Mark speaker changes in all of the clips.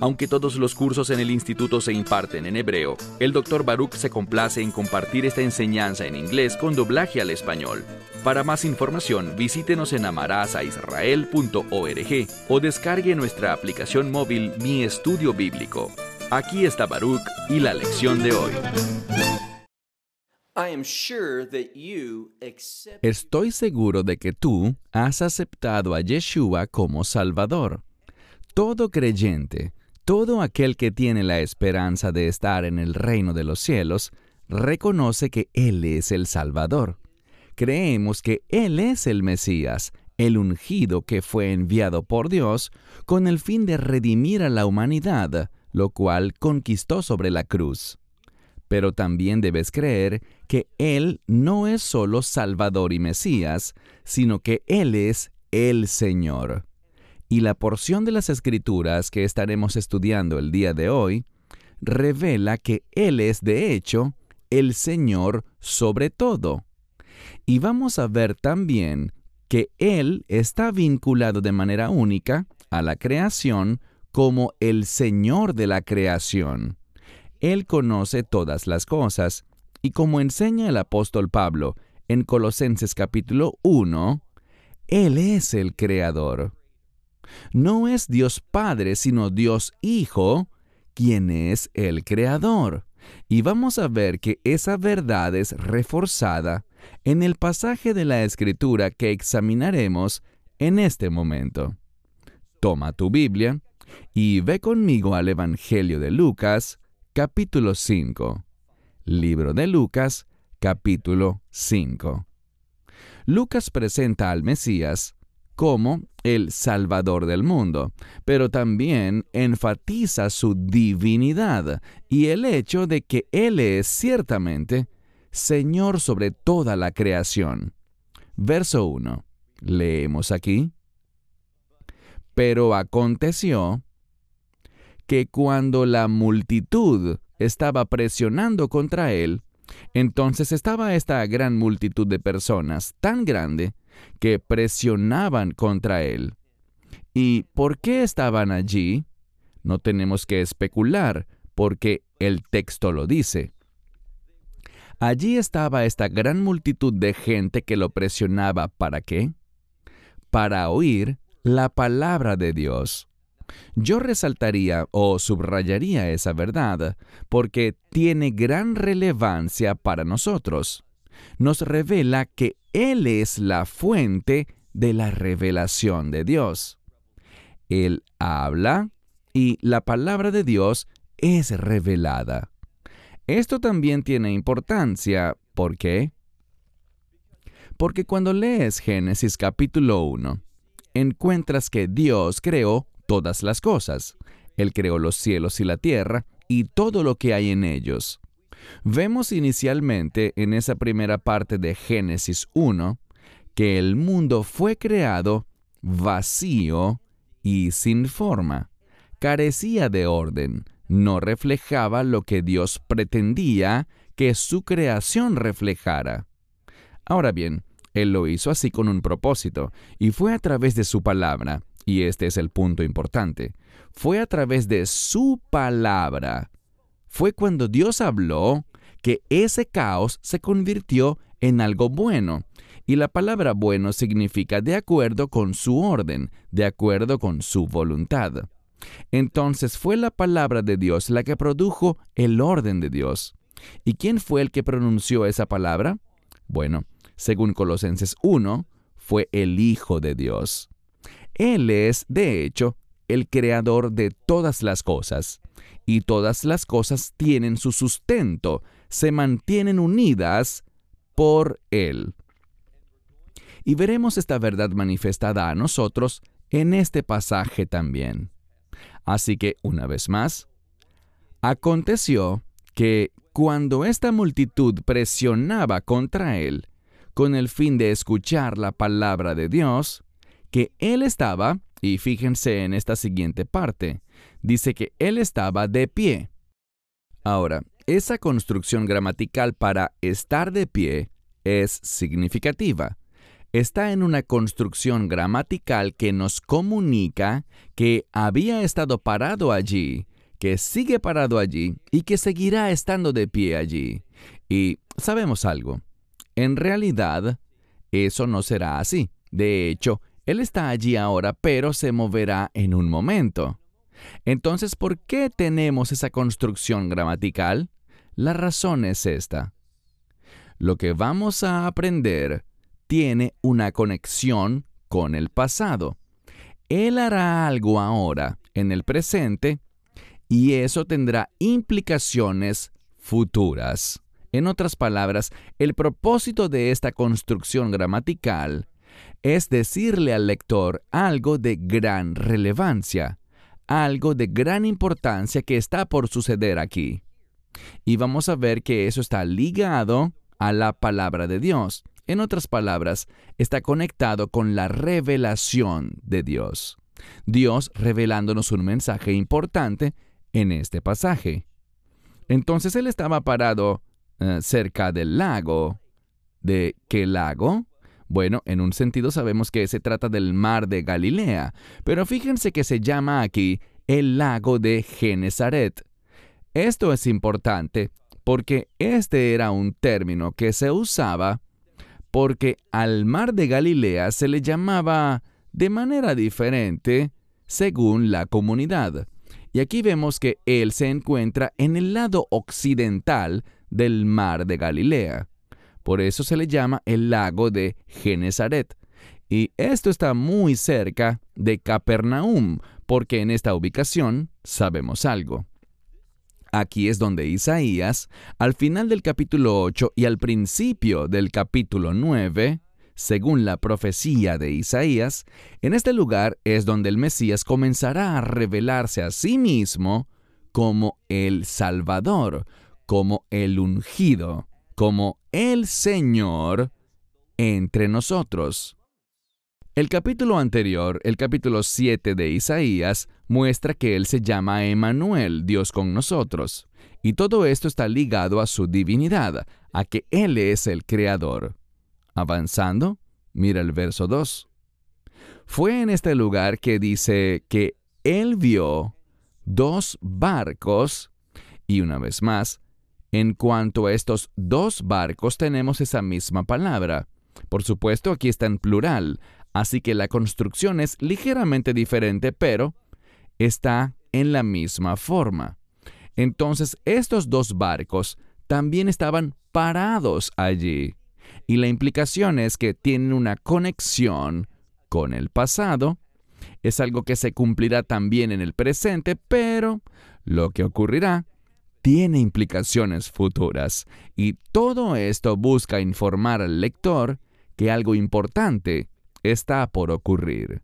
Speaker 1: Aunque todos los cursos en el instituto se imparten en hebreo, el Dr. Baruch se complace en compartir esta enseñanza en inglés con doblaje al español. Para más información, visítenos en amarazaisrael.org o descargue nuestra aplicación móvil Mi Estudio Bíblico. Aquí está Baruch y la lección de hoy.
Speaker 2: Estoy seguro de que tú has aceptado a Yeshua como Salvador. Todo creyente, todo aquel que tiene la esperanza de estar en el reino de los cielos, reconoce que Él es el Salvador. Creemos que Él es el Mesías, el ungido que fue enviado por Dios con el fin de redimir a la humanidad, lo cual conquistó sobre la cruz. Pero también debes creer que Él no es solo Salvador y Mesías, sino que Él es el Señor. Y la porción de las escrituras que estaremos estudiando el día de hoy revela que Él es de hecho el Señor sobre todo. Y vamos a ver también que Él está vinculado de manera única a la creación como el Señor de la creación. Él conoce todas las cosas, y como enseña el apóstol Pablo en Colosenses capítulo 1, Él es el Creador. No es Dios Padre, sino Dios Hijo, quien es el Creador. Y vamos a ver que esa verdad es reforzada en el pasaje de la Escritura que examinaremos en este momento. Toma tu Biblia y ve conmigo al Evangelio de Lucas, capítulo 5. Libro de Lucas, capítulo 5. Lucas presenta al Mesías como el Salvador del mundo, pero también enfatiza su divinidad y el hecho de que Él es ciertamente Señor sobre toda la creación. Verso 1. Leemos aquí. Pero aconteció que cuando la multitud estaba presionando contra él, entonces estaba esta gran multitud de personas tan grande que presionaban contra él. ¿Y por qué estaban allí? No tenemos que especular, porque el texto lo dice. Allí estaba esta gran multitud de gente que lo presionaba. ¿Para qué? Para oír la palabra de Dios. Yo resaltaría o subrayaría esa verdad porque tiene gran relevancia para nosotros. Nos revela que Él es la fuente de la revelación de Dios. Él habla y la palabra de Dios es revelada. Esto también tiene importancia. ¿Por qué? Porque cuando lees Génesis capítulo 1, encuentras que Dios creó todas las cosas. Él creó los cielos y la tierra y todo lo que hay en ellos. Vemos inicialmente en esa primera parte de Génesis 1 que el mundo fue creado vacío y sin forma. Carecía de orden, no reflejaba lo que Dios pretendía que su creación reflejara. Ahora bien, Él lo hizo así con un propósito, y fue a través de su palabra, y este es el punto importante, fue a través de su palabra. Fue cuando Dios habló que ese caos se convirtió en algo bueno. Y la palabra bueno significa de acuerdo con su orden, de acuerdo con su voluntad. Entonces fue la palabra de Dios la que produjo el orden de Dios. ¿Y quién fue el que pronunció esa palabra? Bueno, según Colosenses 1, fue el Hijo de Dios. Él es, de hecho, el creador de todas las cosas, y todas las cosas tienen su sustento, se mantienen unidas por Él. Y veremos esta verdad manifestada a nosotros en este pasaje también. Así que, una vez más, aconteció que cuando esta multitud presionaba contra él, con el fin de escuchar la palabra de Dios, que él estaba, y fíjense en esta siguiente parte, dice que él estaba de pie. Ahora, esa construcción gramatical para estar de pie es significativa. Está en una construcción gramatical que nos comunica que había estado parado allí, que sigue parado allí y que seguirá estando de pie allí. Y sabemos algo, en realidad eso no será así. De hecho, él está allí ahora, pero se moverá en un momento. Entonces, ¿por qué tenemos esa construcción gramatical? La razón es esta. Lo que vamos a aprender tiene una conexión con el pasado. Él hará algo ahora, en el presente, y eso tendrá implicaciones futuras. En otras palabras, el propósito de esta construcción gramatical es decirle al lector algo de gran relevancia, algo de gran importancia que está por suceder aquí. Y vamos a ver que eso está ligado a la palabra de Dios. En otras palabras, está conectado con la revelación de Dios. Dios revelándonos un mensaje importante en este pasaje. Entonces él estaba parado eh, cerca del lago. ¿De qué lago? Bueno, en un sentido sabemos que se trata del mar de Galilea, pero fíjense que se llama aquí el lago de Genezaret. Esto es importante porque este era un término que se usaba porque al mar de Galilea se le llamaba de manera diferente según la comunidad. Y aquí vemos que él se encuentra en el lado occidental del mar de Galilea. Por eso se le llama el lago de Genezaret. Y esto está muy cerca de Capernaum, porque en esta ubicación sabemos algo. Aquí es donde Isaías, al final del capítulo 8 y al principio del capítulo 9, según la profecía de Isaías, en este lugar es donde el Mesías comenzará a revelarse a sí mismo como el Salvador, como el ungido, como el Señor entre nosotros. El capítulo anterior, el capítulo 7 de Isaías, muestra que Él se llama Emanuel, Dios con nosotros, y todo esto está ligado a su divinidad, a que Él es el Creador. Avanzando, mira el verso 2. Fue en este lugar que dice que Él vio dos barcos, y una vez más, en cuanto a estos dos barcos tenemos esa misma palabra. Por supuesto, aquí está en plural, así que la construcción es ligeramente diferente, pero está en la misma forma. Entonces, estos dos barcos también estaban parados allí. Y la implicación es que tienen una conexión con el pasado. Es algo que se cumplirá también en el presente, pero lo que ocurrirá tiene implicaciones futuras y todo esto busca informar al lector que algo importante está por ocurrir.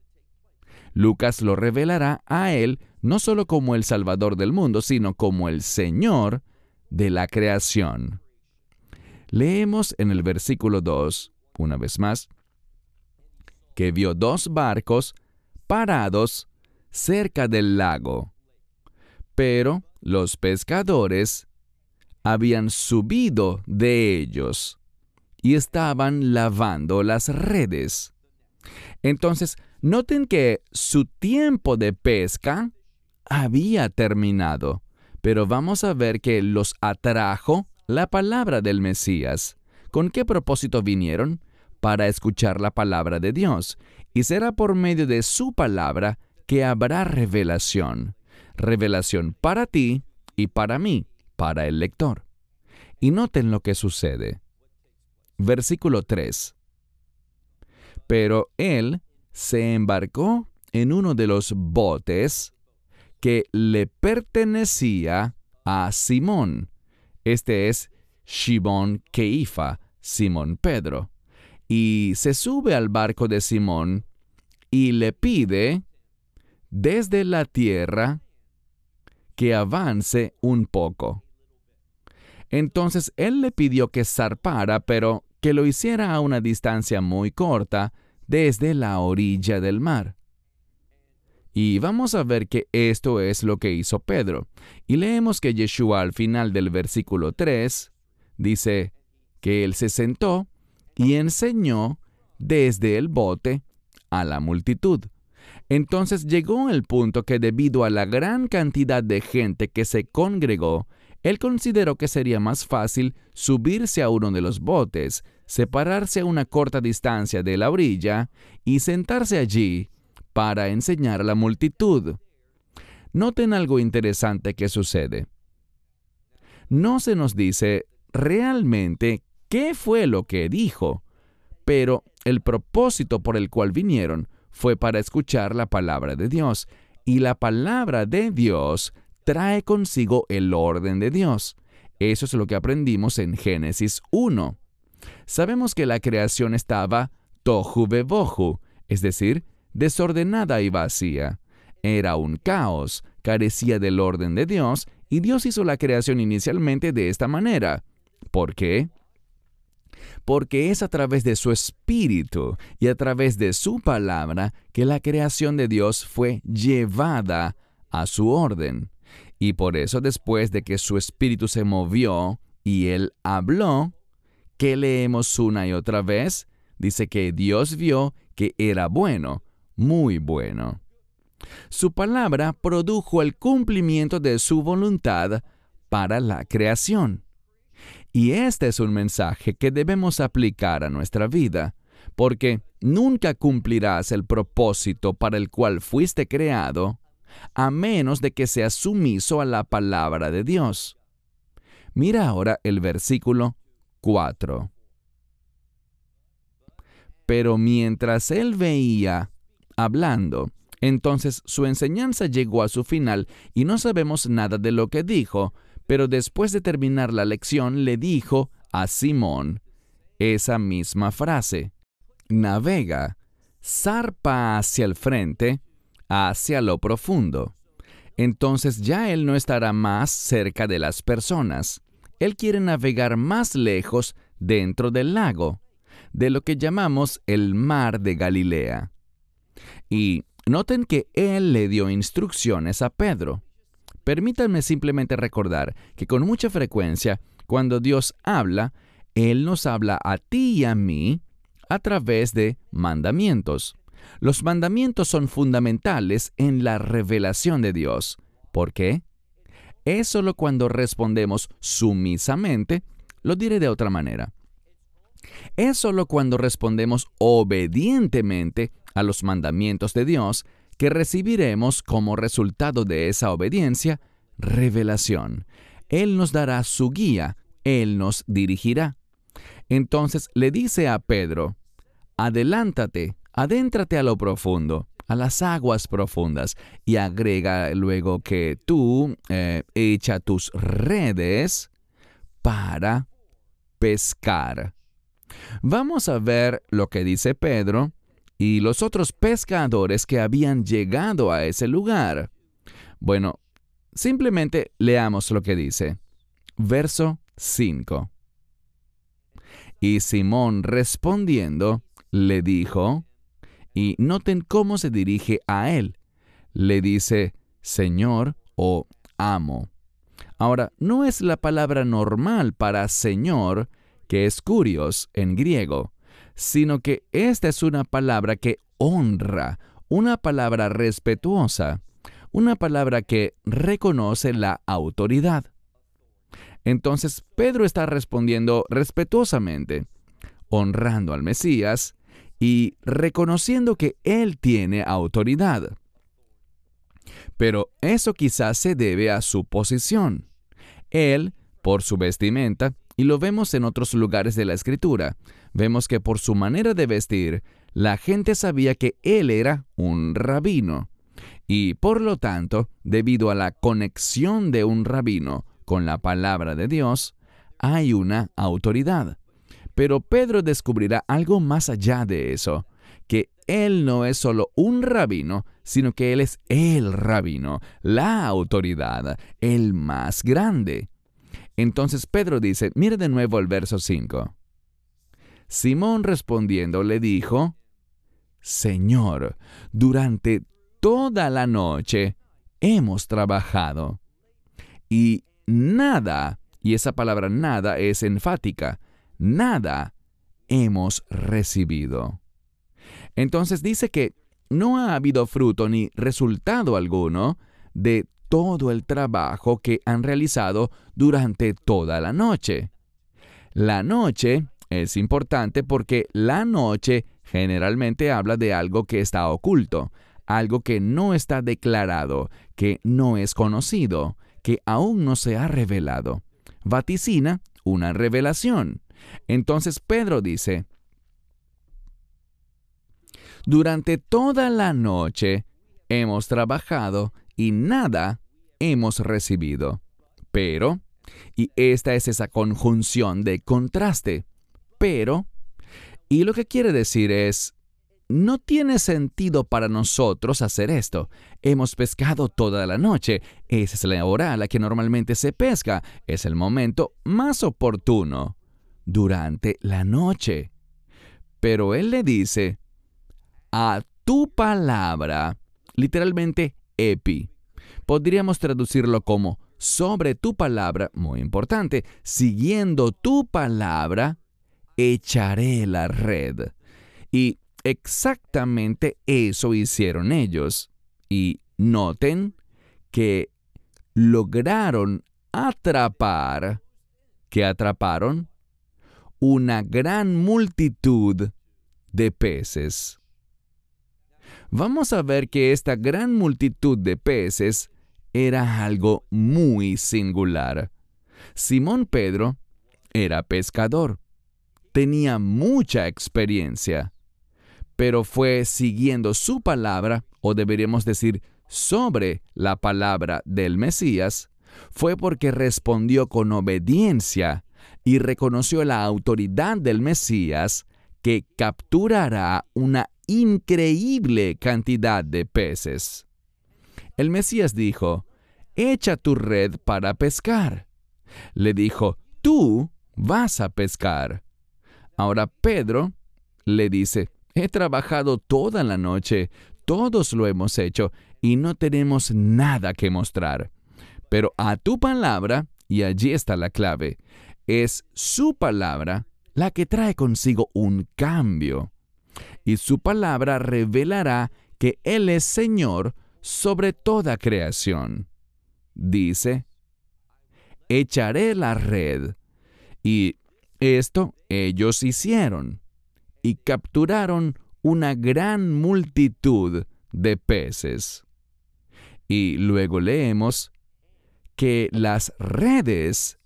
Speaker 2: Lucas lo revelará a él no solo como el Salvador del mundo, sino como el Señor de la creación. Leemos en el versículo 2, una vez más, que vio dos barcos parados cerca del lago. Pero los pescadores habían subido de ellos y estaban lavando las redes. Entonces, noten que su tiempo de pesca había terminado, pero vamos a ver que los atrajo la palabra del Mesías. ¿Con qué propósito vinieron? Para escuchar la palabra de Dios, y será por medio de su palabra que habrá revelación revelación para ti y para mí, para el lector. Y noten lo que sucede. Versículo 3. Pero él se embarcó en uno de los botes que le pertenecía a Simón. Este es Shimón Keifa, Simón Pedro. Y se sube al barco de Simón y le pide desde la tierra que avance un poco. Entonces él le pidió que zarpara, pero que lo hiciera a una distancia muy corta, desde la orilla del mar. Y vamos a ver que esto es lo que hizo Pedro. Y leemos que Yeshua al final del versículo 3 dice que él se sentó y enseñó desde el bote a la multitud. Entonces llegó el punto que debido a la gran cantidad de gente que se congregó, él consideró que sería más fácil subirse a uno de los botes, separarse a una corta distancia de la orilla y sentarse allí para enseñar a la multitud. Noten algo interesante que sucede. No se nos dice realmente qué fue lo que dijo, pero el propósito por el cual vinieron fue para escuchar la palabra de Dios, y la palabra de Dios trae consigo el orden de Dios. Eso es lo que aprendimos en Génesis 1. Sabemos que la creación estaba tohu bebohu, es decir, desordenada y vacía. Era un caos, carecía del orden de Dios, y Dios hizo la creación inicialmente de esta manera. ¿Por qué? Porque es a través de su espíritu y a través de su palabra que la creación de Dios fue llevada a su orden. Y por eso después de que su espíritu se movió y él habló, que leemos una y otra vez, dice que Dios vio que era bueno, muy bueno. Su palabra produjo el cumplimiento de su voluntad para la creación. Y este es un mensaje que debemos aplicar a nuestra vida, porque nunca cumplirás el propósito para el cual fuiste creado a menos de que seas sumiso a la palabra de Dios. Mira ahora el versículo 4. Pero mientras él veía hablando, entonces su enseñanza llegó a su final y no sabemos nada de lo que dijo, pero después de terminar la lección le dijo a Simón esa misma frase. Navega, zarpa hacia el frente, hacia lo profundo. Entonces ya él no estará más cerca de las personas. Él quiere navegar más lejos dentro del lago, de lo que llamamos el mar de Galilea. Y noten que él le dio instrucciones a Pedro. Permítanme simplemente recordar que con mucha frecuencia, cuando Dios habla, Él nos habla a ti y a mí a través de mandamientos. Los mandamientos son fundamentales en la revelación de Dios. ¿Por qué? Es solo cuando respondemos sumisamente, lo diré de otra manera. Es solo cuando respondemos obedientemente a los mandamientos de Dios que recibiremos como resultado de esa obediencia revelación. Él nos dará su guía, Él nos dirigirá. Entonces le dice a Pedro, adelántate, adéntrate a lo profundo, a las aguas profundas, y agrega luego que tú eh, echa tus redes para pescar. Vamos a ver lo que dice Pedro y los otros pescadores que habían llegado a ese lugar. Bueno, simplemente leamos lo que dice. Verso 5. Y Simón respondiendo, le dijo, y noten cómo se dirige a él. Le dice, Señor o amo. Ahora, no es la palabra normal para Señor, que es curios en griego, sino que esta es una palabra que honra, una palabra respetuosa, una palabra que reconoce la autoridad. Entonces Pedro está respondiendo respetuosamente, honrando al Mesías y reconociendo que Él tiene autoridad. Pero eso quizás se debe a su posición. Él, por su vestimenta, y lo vemos en otros lugares de la escritura. Vemos que por su manera de vestir, la gente sabía que él era un rabino. Y por lo tanto, debido a la conexión de un rabino con la palabra de Dios, hay una autoridad. Pero Pedro descubrirá algo más allá de eso, que él no es solo un rabino, sino que él es el rabino, la autoridad, el más grande. Entonces Pedro dice, mire de nuevo el verso 5. Simón respondiendo le dijo, Señor, durante toda la noche hemos trabajado y nada, y esa palabra nada es enfática, nada hemos recibido. Entonces dice que no ha habido fruto ni resultado alguno de todo el trabajo que han realizado durante toda la noche. La noche es importante porque la noche generalmente habla de algo que está oculto, algo que no está declarado, que no es conocido, que aún no se ha revelado. Vaticina una revelación. Entonces Pedro dice, durante toda la noche hemos trabajado y nada hemos recibido. Pero, y esta es esa conjunción de contraste, pero, y lo que quiere decir es, no tiene sentido para nosotros hacer esto. Hemos pescado toda la noche. Esa es la hora a la que normalmente se pesca. Es el momento más oportuno. Durante la noche. Pero él le dice, a tu palabra, literalmente epi. Podríamos traducirlo como sobre tu palabra, muy importante, siguiendo tu palabra, echaré la red. Y exactamente eso hicieron ellos. Y noten que lograron atrapar, que atraparon una gran multitud de peces. Vamos a ver que esta gran multitud de peces era algo muy singular. Simón Pedro era pescador, tenía mucha experiencia, pero fue siguiendo su palabra, o deberíamos decir sobre la palabra del Mesías, fue porque respondió con obediencia y reconoció la autoridad del Mesías que capturará una increíble cantidad de peces. El Mesías dijo, echa tu red para pescar. Le dijo, tú vas a pescar. Ahora Pedro le dice, he trabajado toda la noche, todos lo hemos hecho y no tenemos nada que mostrar. Pero a tu palabra, y allí está la clave, es su palabra la que trae consigo un cambio. Y su palabra revelará que Él es Señor sobre toda creación. Dice, echaré la red. Y esto ellos hicieron. Y capturaron una gran multitud de peces. Y luego leemos que las redes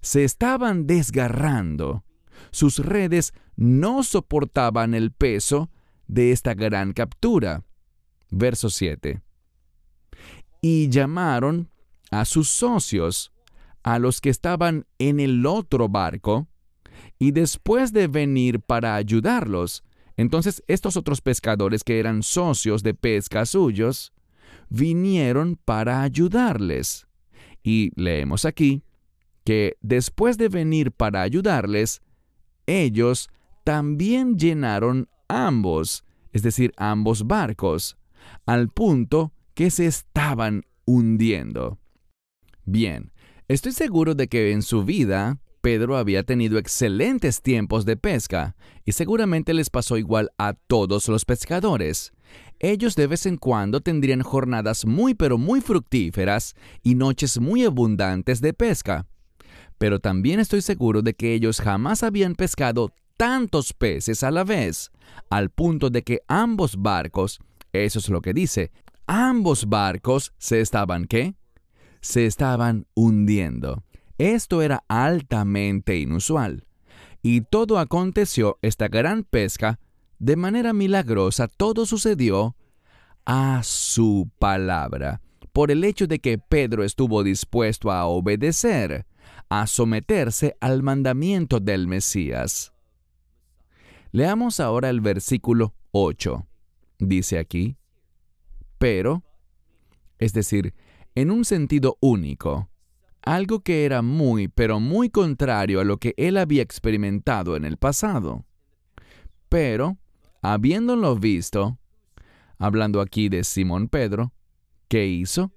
Speaker 2: se estaban desgarrando. Sus redes no soportaban el peso de esta gran captura. Verso 7. Y llamaron a sus socios, a los que estaban en el otro barco, y después de venir para ayudarlos, entonces estos otros pescadores que eran socios de pesca suyos, vinieron para ayudarles. Y leemos aquí que después de venir para ayudarles, ellos también llenaron ambos, es decir, ambos barcos, al punto que se estaban hundiendo. Bien, estoy seguro de que en su vida Pedro había tenido excelentes tiempos de pesca, y seguramente les pasó igual a todos los pescadores. Ellos de vez en cuando tendrían jornadas muy pero muy fructíferas y noches muy abundantes de pesca. Pero también estoy seguro de que ellos jamás habían pescado tantos peces a la vez, al punto de que ambos barcos, eso es lo que dice, ambos barcos se estaban ¿qué? Se estaban hundiendo. Esto era altamente inusual. Y todo aconteció, esta gran pesca, de manera milagrosa, todo sucedió a su palabra, por el hecho de que Pedro estuvo dispuesto a obedecer, a someterse al mandamiento del Mesías. Leamos ahora el versículo 8. Dice aquí, pero, es decir, en un sentido único, algo que era muy, pero muy contrario a lo que él había experimentado en el pasado. Pero, habiéndolo visto, hablando aquí de Simón Pedro, ¿qué hizo?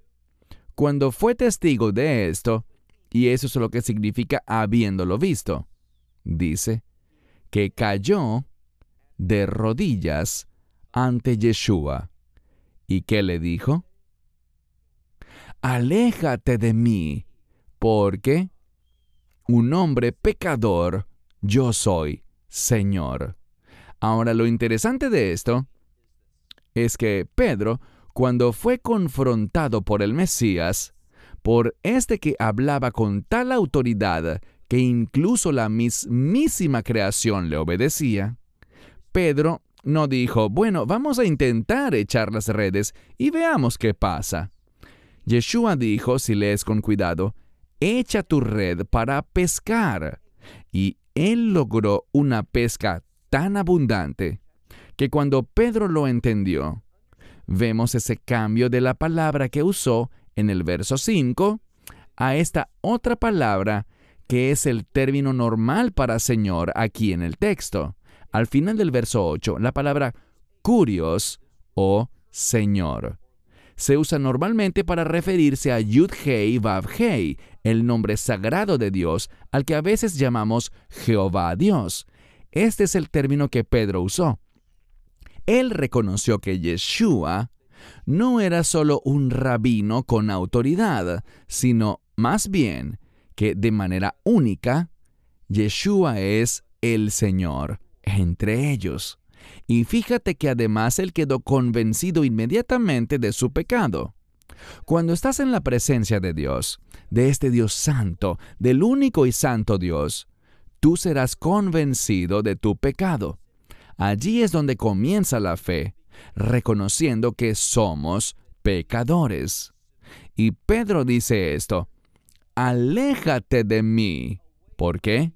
Speaker 2: Cuando fue testigo de esto, y eso es lo que significa habiéndolo visto, dice, que cayó de rodillas ante Yeshua. ¿Y qué le dijo? Aléjate de mí, porque un hombre pecador yo soy, Señor. Ahora lo interesante de esto es que Pedro, cuando fue confrontado por el Mesías, por este que hablaba con tal autoridad que incluso la mismísima creación le obedecía, Pedro no dijo, bueno, vamos a intentar echar las redes y veamos qué pasa. Yeshua dijo, si lees con cuidado, echa tu red para pescar. Y él logró una pesca tan abundante que cuando Pedro lo entendió, vemos ese cambio de la palabra que usó en el verso 5 a esta otra palabra que es el término normal para Señor aquí en el texto. Al final del verso 8, la palabra curios o Señor se usa normalmente para referirse a Yud-Hei Vav-Hei, el nombre sagrado de Dios, al que a veces llamamos Jehová Dios. Este es el término que Pedro usó. Él reconoció que Yeshua no era solo un rabino con autoridad, sino más bien que de manera única, Yeshua es el Señor entre ellos. Y fíjate que además él quedó convencido inmediatamente de su pecado. Cuando estás en la presencia de Dios, de este Dios santo, del único y santo Dios, tú serás convencido de tu pecado. Allí es donde comienza la fe, reconociendo que somos pecadores. Y Pedro dice esto, aléjate de mí. ¿Por qué?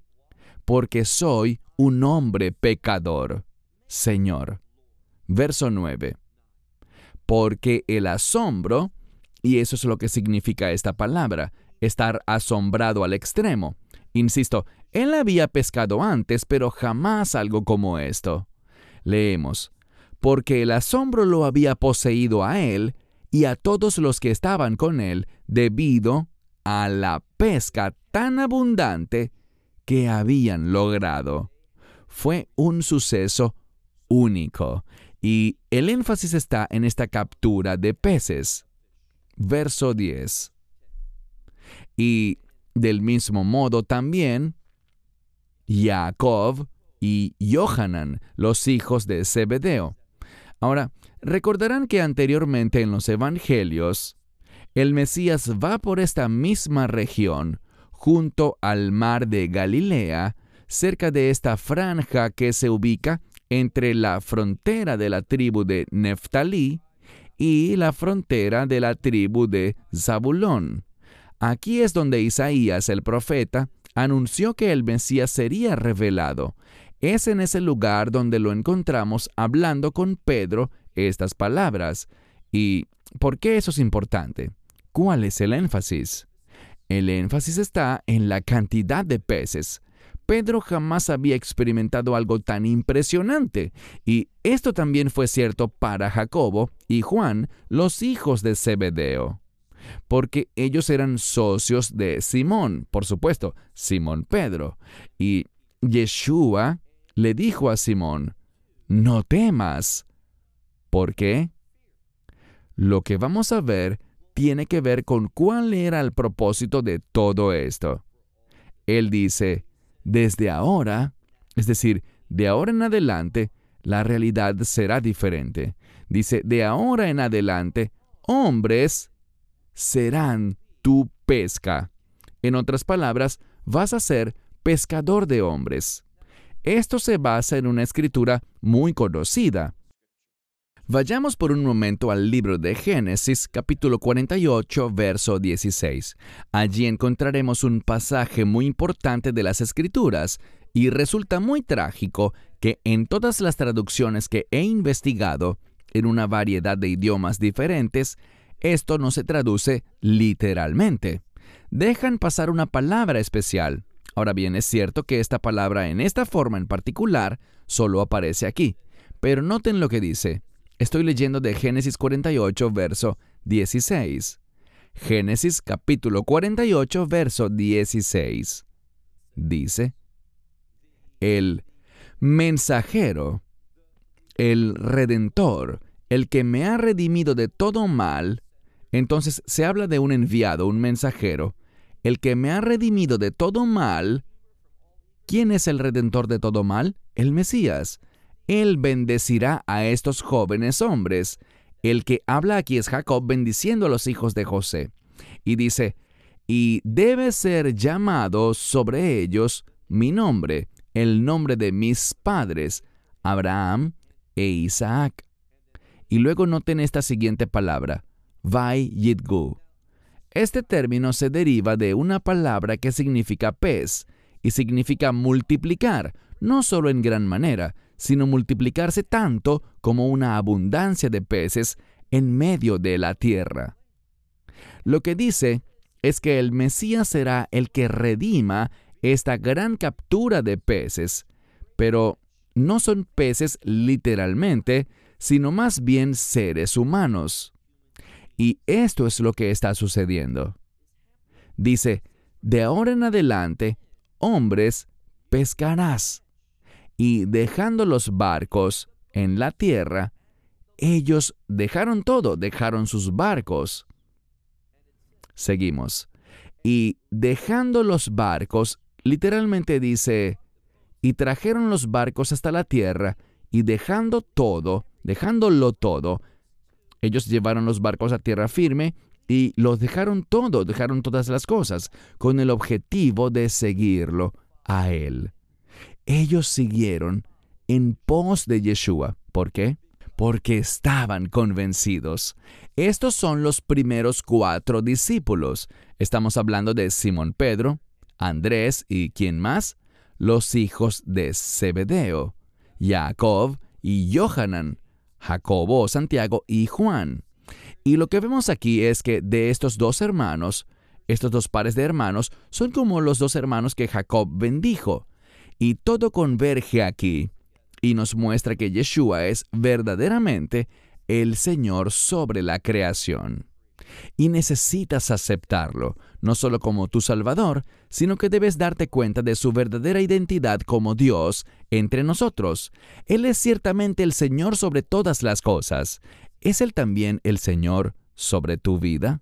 Speaker 2: Porque soy un hombre pecador. Señor. Verso 9. Porque el asombro, y eso es lo que significa esta palabra, estar asombrado al extremo. Insisto, él había pescado antes, pero jamás algo como esto. Leemos, porque el asombro lo había poseído a él y a todos los que estaban con él debido a la pesca tan abundante que habían logrado. Fue un suceso único. Y el énfasis está en esta captura de peces. Verso 10. Y del mismo modo también, Jacob y Johanan, los hijos de Zebedeo. Ahora, recordarán que anteriormente en los Evangelios, el Mesías va por esta misma región, junto al mar de Galilea, cerca de esta franja que se ubica entre la frontera de la tribu de Neftalí y la frontera de la tribu de Zabulón. Aquí es donde Isaías el profeta anunció que el Mesías sería revelado. Es en ese lugar donde lo encontramos hablando con Pedro estas palabras. ¿Y por qué eso es importante? ¿Cuál es el énfasis? El énfasis está en la cantidad de peces. Pedro jamás había experimentado algo tan impresionante, y esto también fue cierto para Jacobo y Juan, los hijos de Zebedeo, porque ellos eran socios de Simón, por supuesto, Simón Pedro, y Yeshua le dijo a Simón, no temas. ¿Por qué? Lo que vamos a ver tiene que ver con cuál era el propósito de todo esto. Él dice, desde ahora, es decir, de ahora en adelante, la realidad será diferente. Dice, de ahora en adelante, hombres serán tu pesca. En otras palabras, vas a ser pescador de hombres. Esto se basa en una escritura muy conocida. Vayamos por un momento al libro de Génesis capítulo 48 verso 16. Allí encontraremos un pasaje muy importante de las escrituras y resulta muy trágico que en todas las traducciones que he investigado, en una variedad de idiomas diferentes, esto no se traduce literalmente. Dejan pasar una palabra especial. Ahora bien, es cierto que esta palabra en esta forma en particular solo aparece aquí Pero noten lo que dice. Estoy leyendo de Génesis 48, verso 16. Génesis capítulo 48, verso 16. Dice, el mensajero, el redentor, el que me ha redimido de todo mal, entonces se habla de un enviado, un mensajero, el que me ha redimido de todo mal. ¿Quién es el redentor de todo mal? El Mesías. Él bendecirá a estos jóvenes hombres. El que habla aquí es Jacob bendiciendo a los hijos de José. Y dice, y debe ser llamado sobre ellos mi nombre, el nombre de mis padres, Abraham e Isaac. Y luego noten esta siguiente palabra, Vai. Este término se deriva de una palabra que significa pez y significa multiplicar, no solo en gran manera, sino multiplicarse tanto como una abundancia de peces en medio de la tierra. Lo que dice es que el Mesías será el que redima esta gran captura de peces, pero no son peces literalmente, sino más bien seres humanos. Y esto es lo que está sucediendo. Dice, de ahora en adelante, hombres pescarás. Y dejando los barcos en la tierra, ellos dejaron todo, dejaron sus barcos. Seguimos. Y dejando los barcos, literalmente dice, y trajeron los barcos hasta la tierra, y dejando todo, dejándolo todo, ellos llevaron los barcos a tierra firme y los dejaron todo, dejaron todas las cosas, con el objetivo de seguirlo a Él. Ellos siguieron en pos de Yeshua. ¿Por qué? Porque estaban convencidos. Estos son los primeros cuatro discípulos. Estamos hablando de Simón Pedro, Andrés y ¿quién más? Los hijos de Zebedeo, Jacob y Johanan, Jacobo, Santiago y Juan. Y lo que vemos aquí es que de estos dos hermanos, estos dos pares de hermanos son como los dos hermanos que Jacob bendijo. Y todo converge aquí y nos muestra que Yeshua es verdaderamente el Señor sobre la creación. Y necesitas aceptarlo, no solo como tu Salvador, sino que debes darte cuenta de su verdadera identidad como Dios entre nosotros. Él es ciertamente el Señor sobre todas las cosas. ¿Es Él también el Señor sobre tu vida?